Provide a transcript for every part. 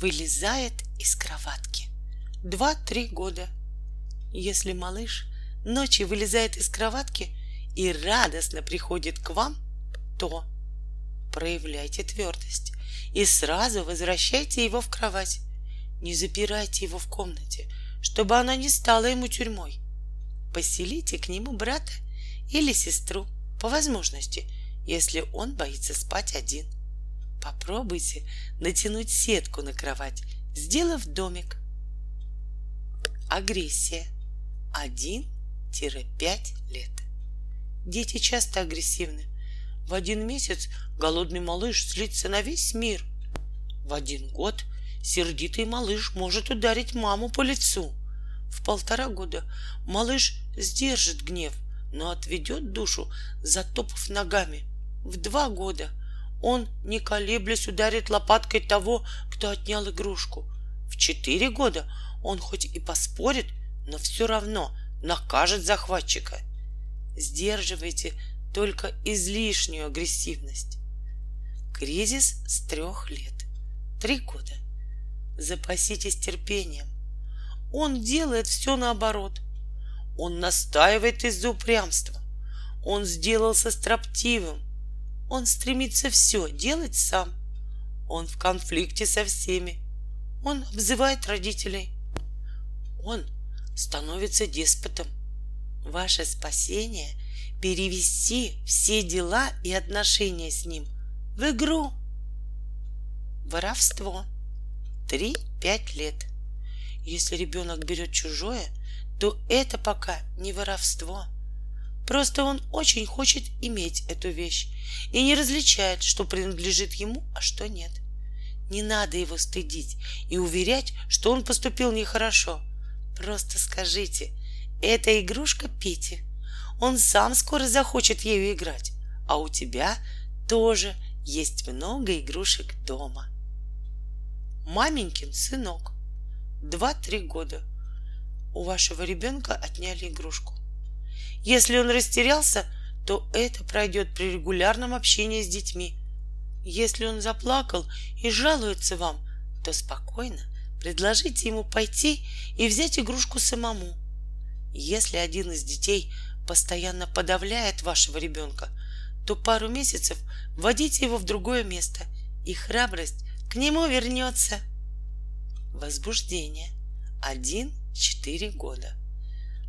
вылезает из кроватки. Два-три года. Если малыш ночью вылезает из кроватки и радостно приходит к вам, то проявляйте твердость и сразу возвращайте его в кровать. Не запирайте его в комнате, чтобы она не стала ему тюрьмой. Поселите к нему брата или сестру, по возможности, если он боится спать один. Попробуйте натянуть сетку на кровать, сделав домик. Агрессия. 1-5 лет. Дети часто агрессивны. В один месяц голодный малыш злится на весь мир. В один год сердитый малыш может ударить маму по лицу. В полтора года малыш сдержит гнев, но отведет душу, затопав ногами. В два года он, не колеблясь, ударит лопаткой того, кто отнял игрушку. В четыре года он хоть и поспорит, но все равно накажет захватчика. Сдерживайте только излишнюю агрессивность. Кризис с трех лет. Три года. Запаситесь терпением. Он делает все наоборот. Он настаивает из-за упрямства. Он сделался строптивым. Он стремится все делать сам. Он в конфликте со всеми. Он обзывает родителей. Он становится деспотом. Ваше спасение — перевести все дела и отношения с ним в игру. Воровство. 3-5 лет. Если ребенок берет чужое, то это пока не воровство. Просто он очень хочет иметь эту вещь и не различает, что принадлежит ему, а что нет. Не надо его стыдить и уверять, что он поступил нехорошо. Просто скажите, это игрушка Пети. Он сам скоро захочет ею играть, а у тебя тоже есть много игрушек дома. Маменькин сынок. Два-три года. У вашего ребенка отняли игрушку. Если он растерялся, то это пройдет при регулярном общении с детьми. Если он заплакал и жалуется вам, то спокойно предложите ему пойти и взять игрушку самому. Если один из детей постоянно подавляет вашего ребенка, то пару месяцев вводите его в другое место, и храбрость к нему вернется. Возбуждение. Один-четыре года.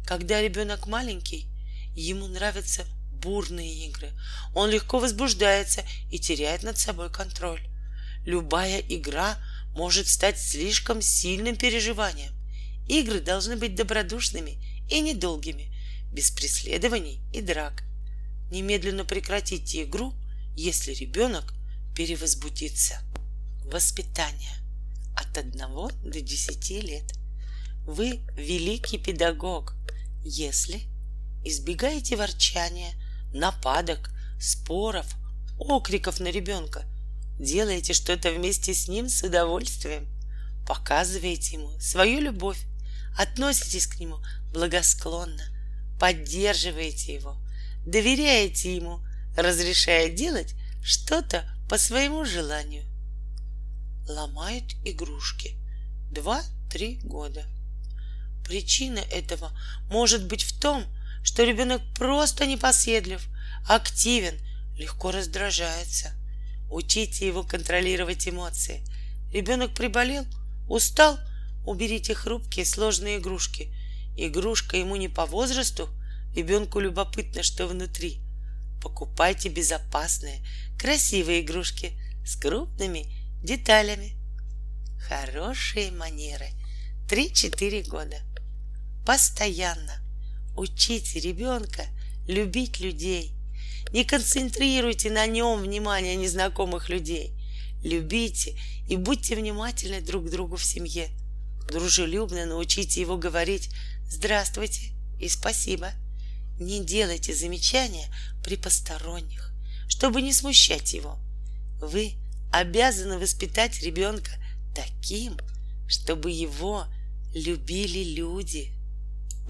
Когда ребенок маленький, ему нравятся бурные игры. Он легко возбуждается и теряет над собой контроль. Любая игра может стать слишком сильным переживанием. Игры должны быть добродушными и недолгими, без преследований и драк. Немедленно прекратите игру, если ребенок перевозбудится. Воспитание от 1 до 10 лет. Вы великий педагог, если избегаете ворчания, нападок, споров, окриков на ребенка, делаете что-то вместе с ним с удовольствием, показываете ему свою любовь, относитесь к нему благосклонно, поддерживаете его, доверяете ему, разрешая делать что-то по своему желанию. Ломают игрушки. Два-три года. Причина этого может быть в том, что ребенок просто непоседлив, активен, легко раздражается. Учите его контролировать эмоции. Ребенок приболел, устал, уберите хрупкие сложные игрушки. Игрушка ему не по возрасту, ребенку любопытно, что внутри. Покупайте безопасные, красивые игрушки с крупными деталями. Хорошие манеры. Три-четыре года. Постоянно учите ребенка любить людей. Не концентрируйте на нем внимание незнакомых людей. Любите и будьте внимательны друг к другу в семье. Дружелюбно научите его говорить «Здравствуйте» и «Спасибо». Не делайте замечания при посторонних, чтобы не смущать его. Вы обязаны воспитать ребенка таким, чтобы его любили люди.